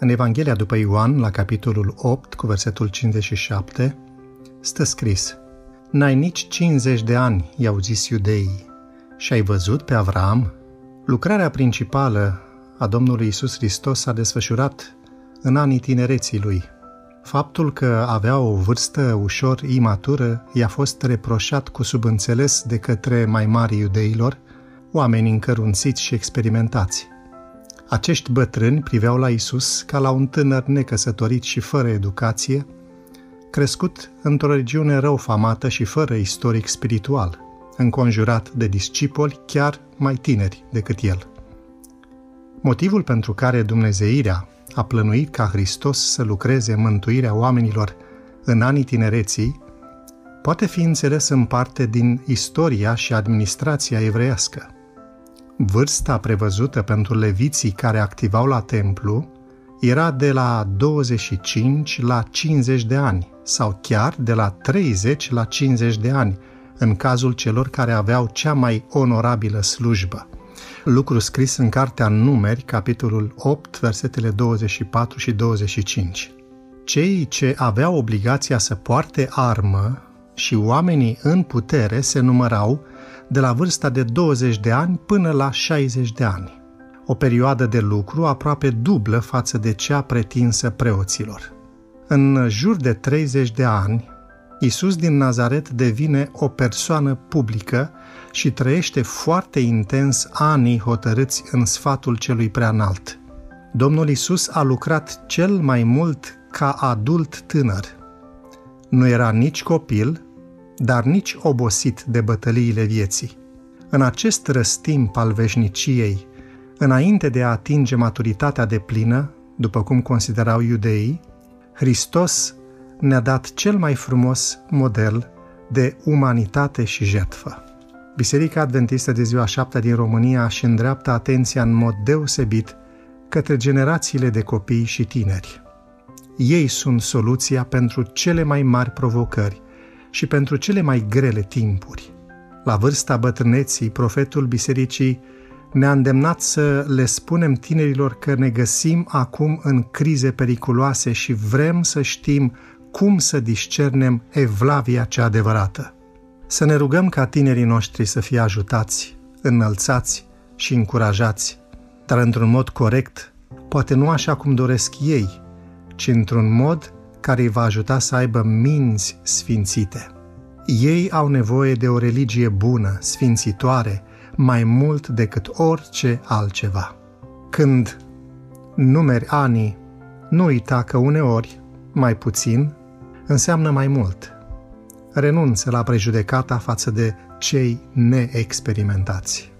În Evanghelia după Ioan, la capitolul 8, cu versetul 57, stă scris N-ai nici 50 de ani, i-au zis iudeii, și ai văzut pe Avram? Lucrarea principală a Domnului Isus Hristos s-a desfășurat în anii tinereții lui. Faptul că avea o vârstă ușor imatură i-a fost reproșat cu subînțeles de către mai mari iudeilor, oameni încărunțiți și experimentați. Acești bătrâni priveau la Isus ca la un tânăr necăsătorit și fără educație, crescut într-o regiune rău famată și fără istoric spiritual, înconjurat de discipoli chiar mai tineri decât el. Motivul pentru care Dumnezeirea a plănuit ca Hristos să lucreze mântuirea oamenilor în anii tinereții poate fi înțeles în parte din istoria și administrația evreiască. Vârsta prevăzută pentru leviții care activau la templu era de la 25 la 50 de ani sau chiar de la 30 la 50 de ani, în cazul celor care aveau cea mai onorabilă slujbă. Lucru scris în Cartea Numeri, capitolul 8, versetele 24 și 25. Cei ce aveau obligația să poarte armă și oamenii în putere se numărau de la vârsta de 20 de ani până la 60 de ani. O perioadă de lucru aproape dublă față de cea pretinsă preoților. În jur de 30 de ani, Isus din Nazaret devine o persoană publică și trăiește foarte intens anii hotărâți în sfatul celui preanalt. Domnul Isus a lucrat cel mai mult ca adult tânăr. Nu era nici copil, dar nici obosit de bătăliile vieții. În acest răstimp al veșniciei, înainte de a atinge maturitatea de plină, după cum considerau iudeii, Hristos ne-a dat cel mai frumos model de umanitate și jertfă. Biserica Adventistă de ziua șaptea din România își îndreaptă atenția în mod deosebit către generațiile de copii și tineri. Ei sunt soluția pentru cele mai mari provocări și pentru cele mai grele timpuri. La vârsta bătrâneții, profetul bisericii ne-a îndemnat să le spunem tinerilor că ne găsim acum în crize periculoase și vrem să știm cum să discernem evlavia cea adevărată. Să ne rugăm ca tinerii noștri să fie ajutați, înălțați și încurajați, dar într-un mod corect, poate nu așa cum doresc ei, ci într-un mod care îi va ajuta să aibă minți sfințite. Ei au nevoie de o religie bună, sfințitoare, mai mult decât orice altceva. Când numeri anii, nu uita că uneori, mai puțin, înseamnă mai mult. Renunță la prejudecata față de cei neexperimentați.